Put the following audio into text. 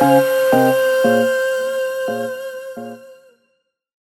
Música